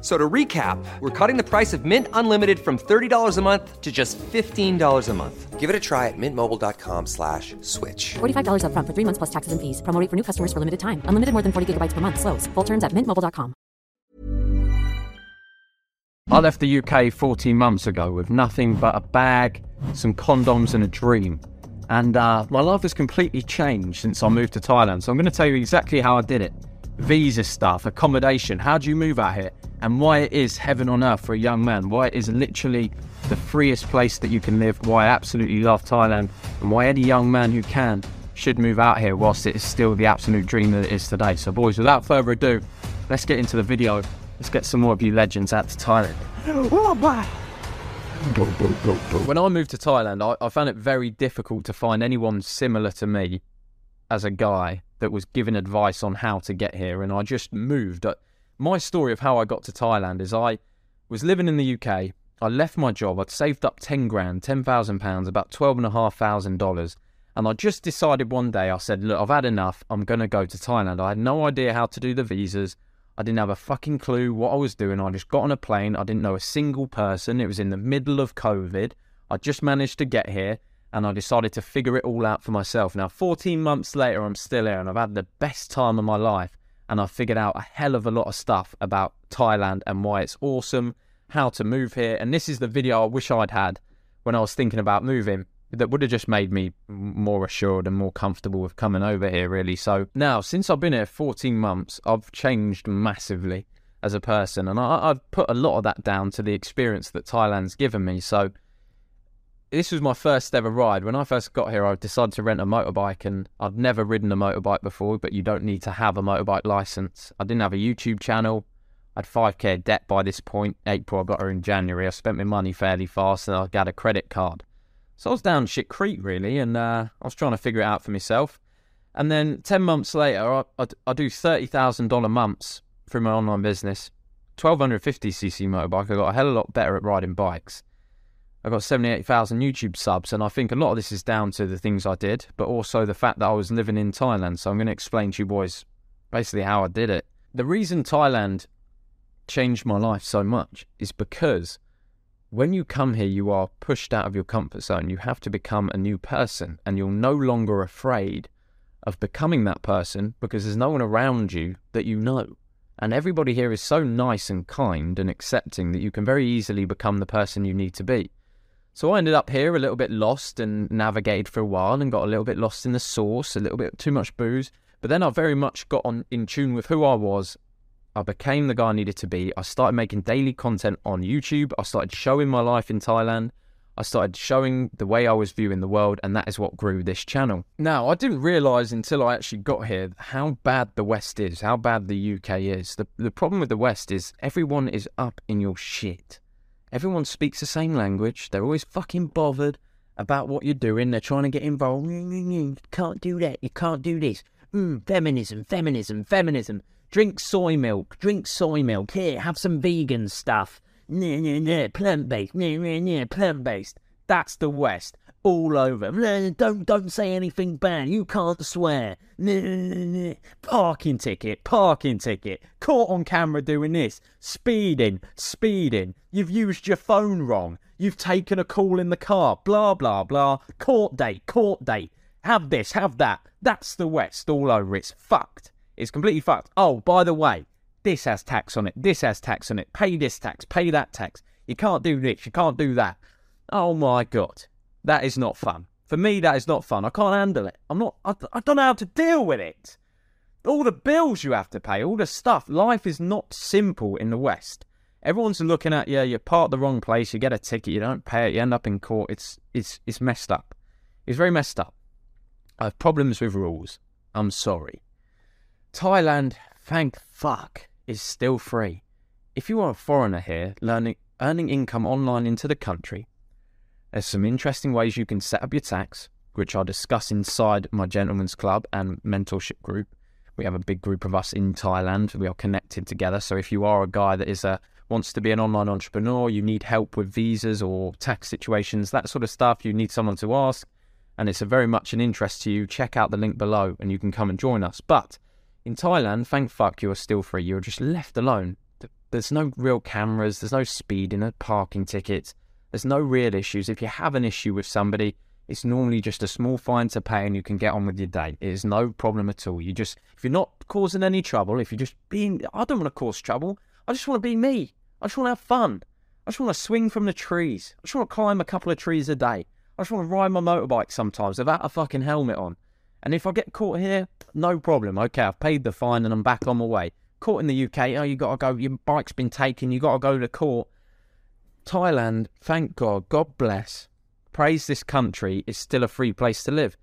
F- So to recap, we're cutting the price of Mint Unlimited from $30 a month to just $15 a month. Give it a try at mintmobile.com slash switch. $45 upfront for three months plus taxes and fees. Promo rate for new customers for limited time. Unlimited more than 40 gigabytes per month. Slows. Full terms at mintmobile.com. I left the UK 14 months ago with nothing but a bag, some condoms, and a dream. And uh, my life has completely changed since I moved to Thailand. So I'm going to tell you exactly how I did it visa stuff, accommodation, how do you move out here, and why it is heaven on earth for a young man, why it is literally the freest place that you can live, why I absolutely love Thailand, and why any young man who can should move out here whilst it is still the absolute dream that it is today. So, boys, without further ado, let's get into the video. Let's get some more of you legends out to Thailand. When I moved to Thailand, I, I found it very difficult to find anyone similar to me as a guy that was giving advice on how to get here. And I just moved. Uh, My story of how I got to Thailand is I was living in the UK. I left my job. I'd saved up 10 grand, 10,000 pounds, about $12,500. And I just decided one day, I said, look, I've had enough. I'm going to go to Thailand. I had no idea how to do the visas. I didn't have a fucking clue what I was doing. I just got on a plane. I didn't know a single person. It was in the middle of COVID. I just managed to get here and I decided to figure it all out for myself. Now, 14 months later, I'm still here and I've had the best time of my life. And I've figured out a hell of a lot of stuff about Thailand and why it's awesome, how to move here. And this is the video I wish I'd had when I was thinking about moving that would have just made me more assured and more comfortable with coming over here, really. So now, since I've been here 14 months, I've changed massively as a person. And I, I've put a lot of that down to the experience that Thailand's given me. So this was my first ever ride. When I first got here, I decided to rent a motorbike, and I'd never ridden a motorbike before. But you don't need to have a motorbike license. I didn't have a YouTube channel. I had 5k debt by this point. April, I got her in January. I spent my money fairly fast, and I got a credit card. So I was down shit creek really, and uh, I was trying to figure it out for myself. And then ten months later, I, I, I do thirty thousand dollar months through my online business. Twelve hundred fifty cc motorbike. I got a hell of a lot better at riding bikes. I got 78,000 YouTube subs, and I think a lot of this is down to the things I did, but also the fact that I was living in Thailand. So I'm going to explain to you boys basically how I did it. The reason Thailand changed my life so much is because when you come here, you are pushed out of your comfort zone. You have to become a new person, and you're no longer afraid of becoming that person because there's no one around you that you know. And everybody here is so nice and kind and accepting that you can very easily become the person you need to be. So I ended up here a little bit lost and navigated for a while and got a little bit lost in the sauce, a little bit too much booze. But then I very much got on in tune with who I was. I became the guy I needed to be. I started making daily content on YouTube. I started showing my life in Thailand. I started showing the way I was viewing the world, and that is what grew this channel. Now, I didn't realise until I actually got here how bad the West is, how bad the UK is. The, the problem with the West is everyone is up in your shit. Everyone speaks the same language. They're always fucking bothered about what you're doing. They're trying to get involved. You can't do that. You can't do this. Mm, feminism, feminism, feminism. Drink soy milk. Drink soy milk. Here, have some vegan stuff. Nah, plant based. Plant based. That's the West. All over. Nah, don't don't say anything bad. You can't swear. Parking ticket. Parking ticket. Caught on camera doing this. Speeding. Speeding. You've used your phone wrong. You've taken a call in the car. Blah blah blah. Court date. Court date. Have this. Have that. That's the West all over. It's fucked. It's completely fucked. Oh, by the way, this has tax on it. This has tax on it. Pay this tax. Pay that tax. You can't do this. You can't do that. Oh my god, that is not fun. For me, that is not fun. I can't handle it. I'm not. I, I don't know how to deal with it. All the bills you have to pay, all the stuff. Life is not simple in the West. Everyone's looking at you. You're park the wrong place. You get a ticket. You don't pay it. You end up in court. It's it's it's messed up. It's very messed up. I have problems with rules. I'm sorry. Thailand, thank fuck, is still free. If you are a foreigner here, learning, earning income online into the country, there's some interesting ways you can set up your tax, which I'll discuss inside my gentleman's club and mentorship group. We have a big group of us in Thailand. We are connected together. So if you are a guy that is a wants to be an online entrepreneur, you need help with visas or tax situations, that sort of stuff, you need someone to ask, and it's a very much an interest to you, check out the link below and you can come and join us. But in Thailand, thank fuck you are still free. You're just left alone. There's no real cameras, there's no speeding, no parking tickets, there's no real issues. If you have an issue with somebody, it's normally just a small fine to pay and you can get on with your day. It is no problem at all. You just, if you're not causing any trouble, if you're just being, I don't want to cause trouble. I just want to be me. I just want to have fun. I just want to swing from the trees. I just want to climb a couple of trees a day. I just want to ride my motorbike sometimes without a fucking helmet on. And if I get caught here, no problem. Okay, I've paid the fine and I'm back on my way. Caught in the UK, oh, you got to go, your bike's been taken, you got to go to court. Thailand, thank God, God bless, praise this country, is still a free place to live.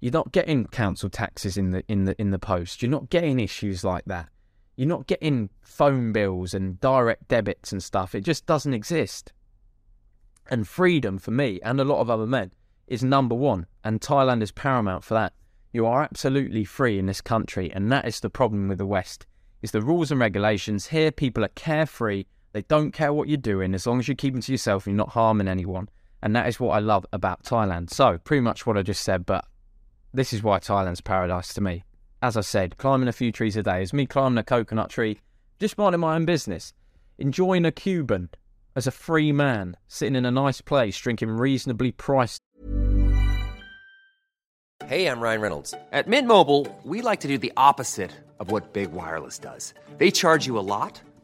You're not getting council taxes in the in the in the post. You're not getting issues like that. You're not getting phone bills and direct debits and stuff. It just doesn't exist. And freedom for me and a lot of other men is number one, and Thailand is paramount for that. You are absolutely free in this country, and that is the problem with the West. Is the rules and regulations here? People are carefree. They don't care what you're doing as long as you're keeping to yourself and you're not harming anyone. And that is what I love about Thailand. So, pretty much what I just said, but this is why Thailand's paradise to me. As I said, climbing a few trees a day is me climbing a coconut tree, just minding my own business, enjoying a Cuban as a free man, sitting in a nice place, drinking reasonably priced. Hey, I'm Ryan Reynolds. At Mint Mobile, we like to do the opposite of what Big Wireless does. They charge you a lot,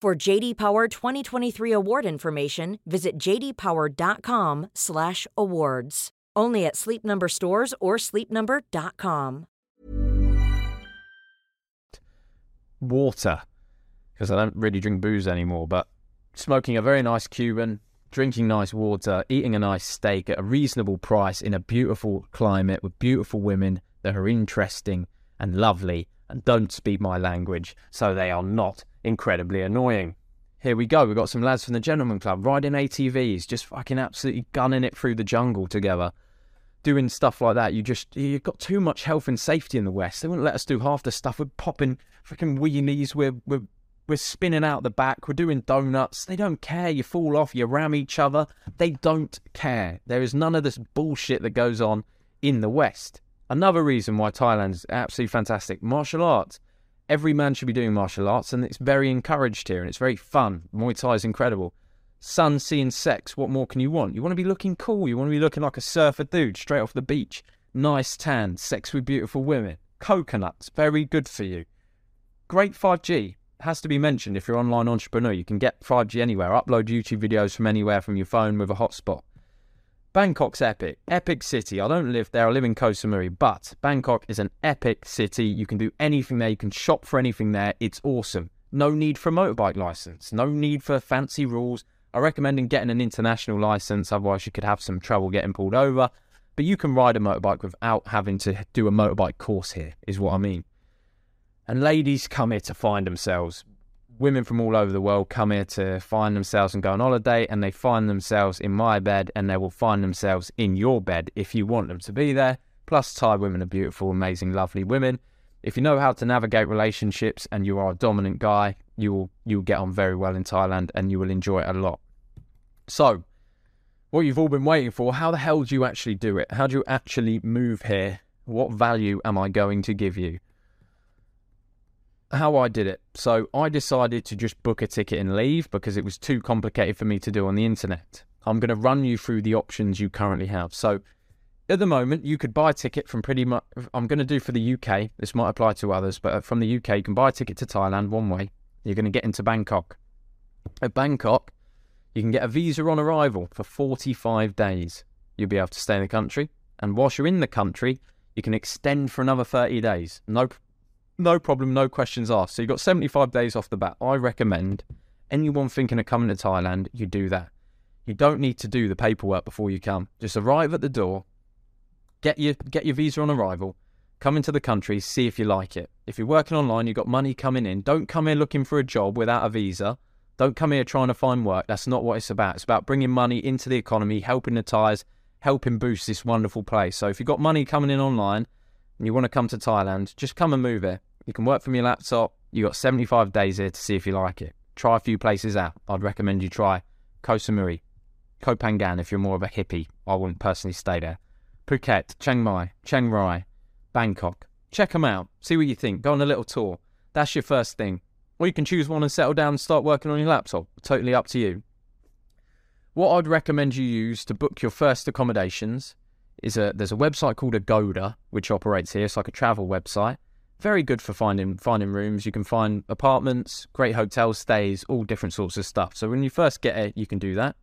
For JD Power 2023 award information, visit jdpower.com/awards. Only at Sleep Number stores or sleepnumber.com. water because I don't really drink booze anymore, but smoking a very nice Cuban, drinking nice water, eating a nice steak at a reasonable price in a beautiful climate with beautiful women that are interesting and lovely and don't speak my language, so they are not incredibly annoying. Here we go, we've got some lads from the Gentleman Club riding ATVs, just fucking absolutely gunning it through the jungle together doing stuff like that, you just you've got too much health and safety in the West. They wouldn't let us do half the stuff. We're popping freaking wheelies. We're we're we're spinning out the back. We're doing donuts. They don't care. You fall off. You ram each other. They don't care. There is none of this bullshit that goes on in the West. Another reason why Thailand is absolutely fantastic. Martial arts. Every man should be doing martial arts, and it's very encouraged here, and it's very fun. Muay Thai is incredible. Sun, sea, and sex. What more can you want? You want to be looking cool. You want to be looking like a surfer dude straight off the beach. Nice tan. Sex with beautiful women. Coconuts. Very good for you. Great 5G. Has to be mentioned if you're an online entrepreneur. You can get 5G anywhere. Upload YouTube videos from anywhere from your phone with a hotspot. Bangkok's epic. Epic city. I don't live there. I live in Koh Samui, but Bangkok is an epic city. You can do anything there. You can shop for anything there. It's awesome. No need for a motorbike license. No need for fancy rules. I recommend getting an international license, otherwise, you could have some trouble getting pulled over. But you can ride a motorbike without having to do a motorbike course here, is what I mean. And ladies come here to find themselves. Women from all over the world come here to find themselves and go on holiday, and they find themselves in my bed, and they will find themselves in your bed if you want them to be there. Plus, Thai women are beautiful, amazing, lovely women. If you know how to navigate relationships and you are a dominant guy, you will you'll get on very well in Thailand and you will enjoy it a lot. So, what you've all been waiting for, how the hell do you actually do it? How do you actually move here? What value am I going to give you? How I did it. So, I decided to just book a ticket and leave because it was too complicated for me to do on the internet. I'm going to run you through the options you currently have. So, at the moment, you could buy a ticket from pretty much. I'm going to do for the UK. This might apply to others, but uh, from the UK, you can buy a ticket to Thailand one way. You're going to get into Bangkok. At Bangkok, you can get a visa on arrival for 45 days. You'll be able to stay in the country, and whilst you're in the country, you can extend for another 30 days. No, no problem, no questions asked. So you've got 75 days off the bat. I recommend anyone thinking of coming to Thailand, you do that. You don't need to do the paperwork before you come. Just arrive at the door, get your get your visa on arrival, come into the country, see if you like it. If you're working online, you've got money coming in. Don't come here looking for a job without a visa. Don't come here trying to find work. That's not what it's about. It's about bringing money into the economy, helping the Thais, helping boost this wonderful place. So if you've got money coming in online and you want to come to Thailand, just come and move here. You can work from your laptop. You've got 75 days here to see if you like it. Try a few places out. I'd recommend you try Koh Samui, Koh Phangan if you're more of a hippie. I wouldn't personally stay there. Phuket, Chiang Mai, Chiang Rai, Bangkok. Check them out. See what you think. Go on a little tour. That's your first thing. Or you can choose one and settle down and start working on your laptop. Totally up to you. What I'd recommend you use to book your first accommodations is a there's a website called Agoda which operates here. It's like a travel website. Very good for finding finding rooms. You can find apartments, great hotel stays, all different sorts of stuff. So when you first get it, you can do that.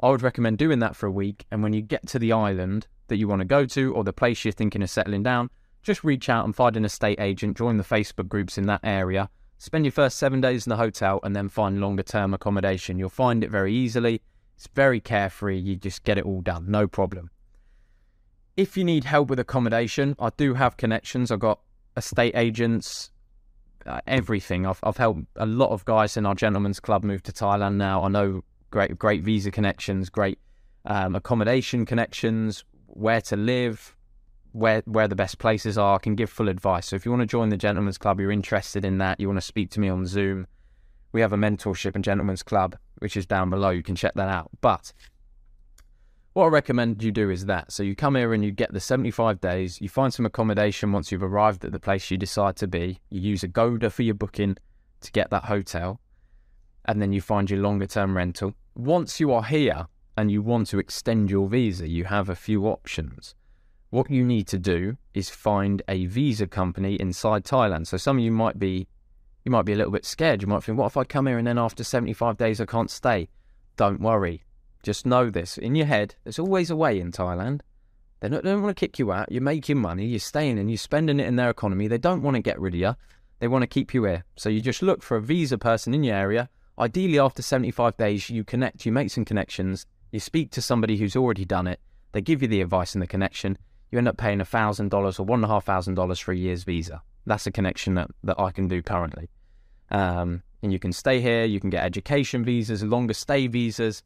I would recommend doing that for a week. And when you get to the island that you want to go to or the place you're thinking of settling down, just reach out and find an estate agent, join the Facebook groups in that area, Spend your first seven days in the hotel and then find longer term accommodation. You'll find it very easily. It's very carefree. You just get it all done, no problem. If you need help with accommodation, I do have connections. I've got estate agents, uh, everything. I've, I've helped a lot of guys in our gentlemen's club move to Thailand now. I know great, great visa connections, great um, accommodation connections, where to live, where where the best places are, I can give full advice. So if you want to join the Gentlemen's Club, you're interested in that, you want to speak to me on Zoom, we have a mentorship and Gentlemen's Club, which is down below. You can check that out. But what I recommend you do is that. So you come here and you get the 75 days, you find some accommodation once you've arrived at the place you decide to be, you use Agoda for your booking to get that hotel, and then you find your longer term rental. Once you are here and you want to extend your visa, you have a few options what you need to do is find a visa company inside Thailand. So some of you might be you might be a little bit scared. You might think, what if I come here and then after 75 days I can't stay? Don't worry. Just know this. In your head, there's always a way in Thailand. They don't, they don't want to kick you out. You're making money, you're staying and you're spending it in their economy. They don't want to get rid of you. They want to keep you here. So you just look for a visa person in your area. Ideally, after 75 days, you connect, you make some connections, you speak to somebody who's already done it. They give you the advice and the connection you end up paying $1,000 or $1,500 for a year's visa. That's a connection that, that I can do currently. Um, and you can stay here, you can get education visas, longer stay visas,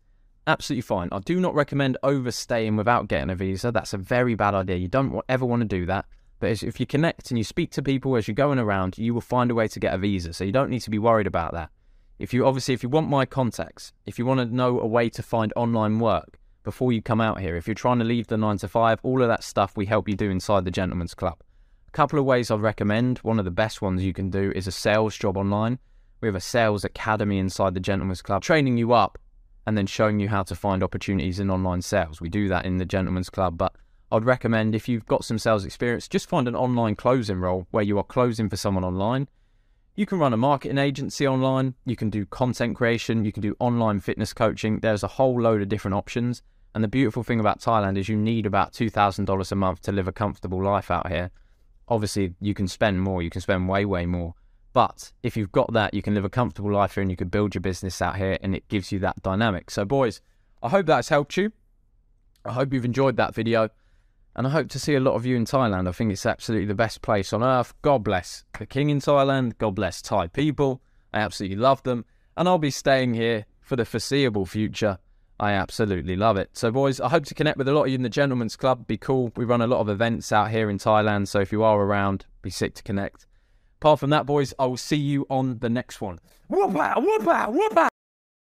absolutely fine. I do not recommend overstaying without getting a visa. That's a very bad idea. You don't ever want to do that. But if you connect and you speak to people as you're going around, you will find a way to get a visa. So you don't need to be worried about that. If you obviously, if you want my contacts, if you want to know a way to find online work before you come out here, if you're trying to leave the nine to five, all of that stuff we help you do inside the Gentleman's Club. A couple of ways I'd recommend. One of the best ones you can do is a sales job online. We have a sales academy inside the Gentleman's Club, training you up and then showing you how to find opportunities in online sales. We do that in the Gentleman's Club, but I'd recommend if you've got some sales experience, just find an online closing role where you are closing for someone online. You can run a marketing agency online, you can do content creation, you can do online fitness coaching. There's a whole load of different options. And the beautiful thing about Thailand is you need about $2,000 a month to live a comfortable life out here. Obviously, you can spend more, you can spend way, way more. But if you've got that, you can live a comfortable life here and you can build your business out here and it gives you that dynamic. So, boys, I hope that's helped you. I hope you've enjoyed that video. And I hope to see a lot of you in Thailand. I think it's absolutely the best place on earth. God bless the king in Thailand. God bless Thai people. I absolutely love them. And I'll be staying here for the foreseeable future. I absolutely love it. So, boys, I hope to connect with a lot of you in the Gentleman's Club. Be cool. We run a lot of events out here in Thailand. So, if you are around, be sick to connect. Apart from that, boys, I will see you on the next one. Whoop-a, whoop-a, whoop-a.